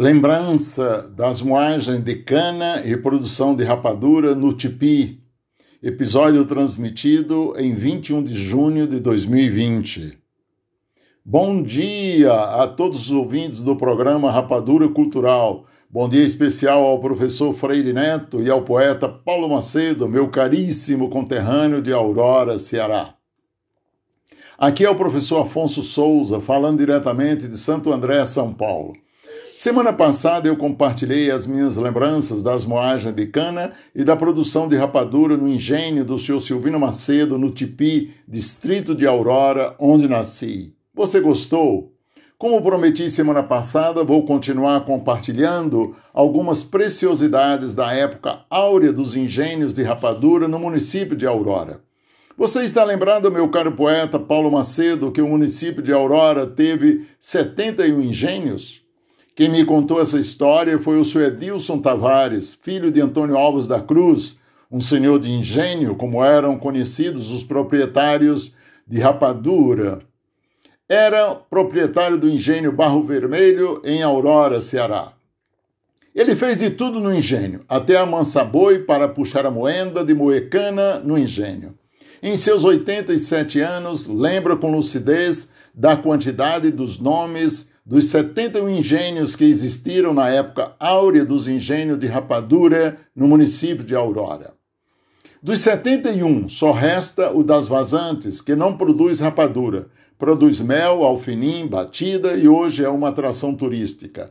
Lembrança das moagens de cana e produção de rapadura no Tipi. Episódio transmitido em 21 de junho de 2020. Bom dia a todos os ouvintes do programa Rapadura Cultural. Bom dia especial ao professor Freire Neto e ao poeta Paulo Macedo, meu caríssimo conterrâneo de Aurora, Ceará. Aqui é o professor Afonso Souza, falando diretamente de Santo André, São Paulo. Semana passada eu compartilhei as minhas lembranças das moagens de cana e da produção de rapadura no engenho do senhor Silvino Macedo, no Tipi, distrito de Aurora, onde nasci. Você gostou? Como prometi semana passada, vou continuar compartilhando algumas preciosidades da época áurea dos engenhos de rapadura no município de Aurora. Você está lembrado, meu caro poeta Paulo Macedo, que o município de Aurora teve 71 engenhos? Quem me contou essa história foi o senhor Edilson Tavares, filho de Antônio Alves da Cruz, um senhor de engenho, como eram conhecidos os proprietários de Rapadura. Era proprietário do engenho Barro Vermelho, em Aurora, Ceará. Ele fez de tudo no engenho, até amansar boi para puxar a moenda de moecana no engenho. Em seus 87 anos, lembra com lucidez da quantidade dos nomes dos 71 engenhos que existiram na época áurea dos engenhos de rapadura no município de Aurora. Dos 71, só resta o das vazantes, que não produz rapadura. Produz mel, alfinim, batida e hoje é uma atração turística.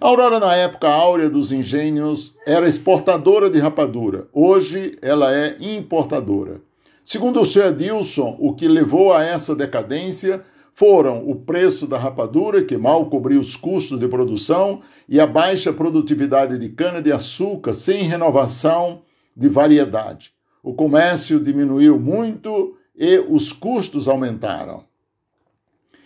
A Aurora, na época áurea dos engenhos, era exportadora de rapadura. Hoje ela é importadora. Segundo o Sr. Edilson, o que levou a essa decadência foram o preço da rapadura, que mal cobriu os custos de produção, e a baixa produtividade de cana-de-açúcar sem renovação de variedade. O comércio diminuiu muito e os custos aumentaram.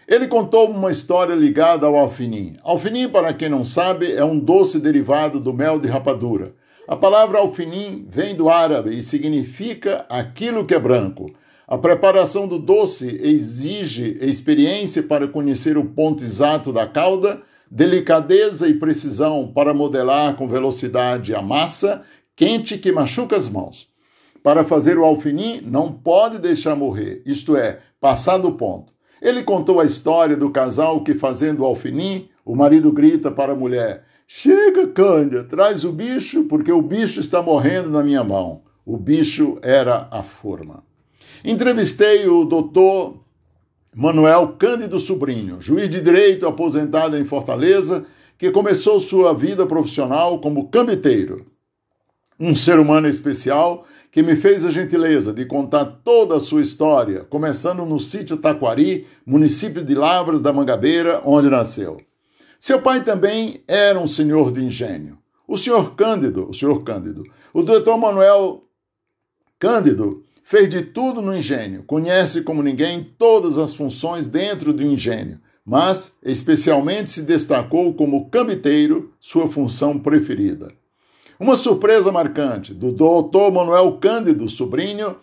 Ele contou uma história ligada ao alfinim. Alfinim, para quem não sabe, é um doce derivado do mel de rapadura. A palavra alfinim vem do árabe e significa aquilo que é branco. A preparação do doce exige experiência para conhecer o ponto exato da cauda, delicadeza e precisão para modelar com velocidade a massa quente que machuca as mãos. Para fazer o alfinim, não pode deixar morrer, isto é, passar do ponto. Ele contou a história do casal que, fazendo o alfinim, o marido grita para a mulher: Chega, Cândia, traz o bicho, porque o bicho está morrendo na minha mão. O bicho era a forma. Entrevistei o doutor Manuel Cândido Sobrinho, juiz de direito aposentado em Fortaleza, que começou sua vida profissional como cambiteiro. Um ser humano especial que me fez a gentileza de contar toda a sua história, começando no sítio Taquari, município de Lavras da Mangabeira, onde nasceu. Seu pai também era um senhor de engenho. O senhor Cândido, o senhor Cândido, o doutor Manuel Cândido Fez de tudo no engenho, conhece como ninguém todas as funções dentro do engenho, mas especialmente se destacou como cambiteiro, sua função preferida. Uma surpresa marcante do doutor Manuel Cândido Sobrinho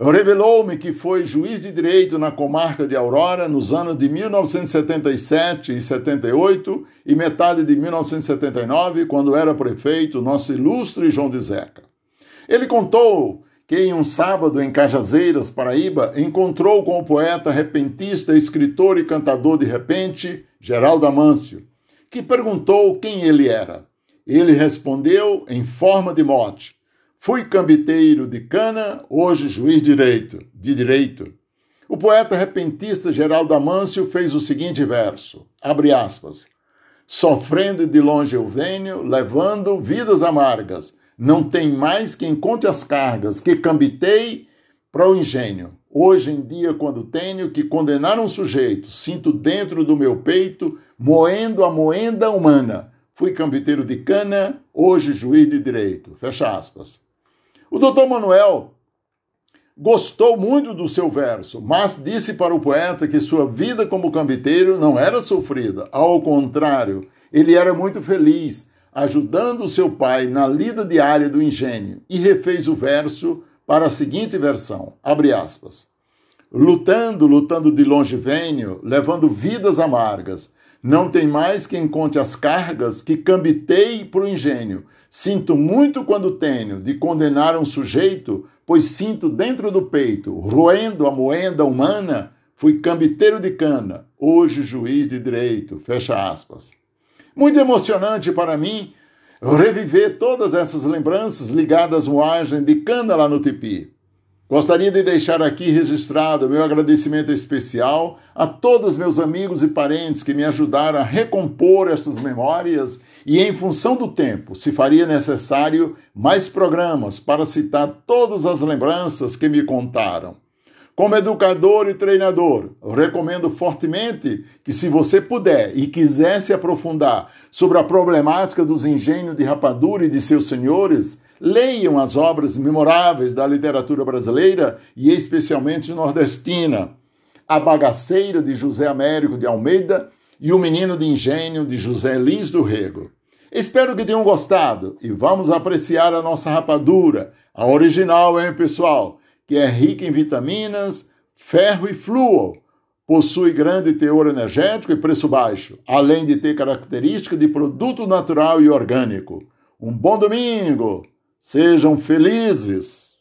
revelou-me que foi juiz de direito na comarca de Aurora nos anos de 1977 e 78 e metade de 1979, quando era prefeito, nosso ilustre João de Zeca. Ele contou que em um sábado em Cajazeiras, Paraíba, encontrou com o poeta repentista, escritor e cantador de repente, Geraldo Amâncio, que perguntou quem ele era. Ele respondeu em forma de mote: Fui cambiteiro de cana, hoje juiz direito, de direito. O poeta repentista Geraldo Amâncio fez o seguinte verso: abre aspas. Sofrendo de longe eu venho, levando vidas amargas, não tem mais quem conte as cargas que cambitei para o engenho. Hoje em dia, quando tenho que condenar um sujeito, sinto dentro do meu peito, moendo a moenda humana. Fui cambiteiro de cana, hoje juiz de direito. Fecha aspas. O doutor Manuel gostou muito do seu verso, mas disse para o poeta que sua vida como cambiteiro não era sofrida. Ao contrário, ele era muito feliz ajudando seu pai na lida diária do engenho, e refez o verso para a seguinte versão: abre aspas. Lutando, lutando de longe venho, levando vidas amargas. Não tem mais quem conte as cargas que cambitei pro engenho. Sinto muito quando tenho de condenar um sujeito, pois sinto dentro do peito, roendo a moenda humana, fui cambiteiro de cana, hoje juiz de direito. Fecha aspas. Muito emocionante para mim reviver todas essas lembranças ligadas à moagem de cana lá no Tipi. Gostaria de deixar aqui registrado meu agradecimento especial a todos meus amigos e parentes que me ajudaram a recompor estas memórias e, em função do tempo, se faria necessário mais programas para citar todas as lembranças que me contaram. Como educador e treinador, recomendo fortemente que, se você puder e quiser se aprofundar sobre a problemática dos engenhos de rapadura e de seus senhores, Leiam as obras memoráveis da literatura brasileira e especialmente nordestina. A Bagaceira, de José Américo de Almeida, e O Menino de Engenho, de José Lins do Rego. Espero que tenham gostado e vamos apreciar a nossa rapadura, a original, hein, pessoal? Que é rica em vitaminas, ferro e flúor. Possui grande teor energético e preço baixo, além de ter característica de produto natural e orgânico. Um bom domingo! Sejam felizes!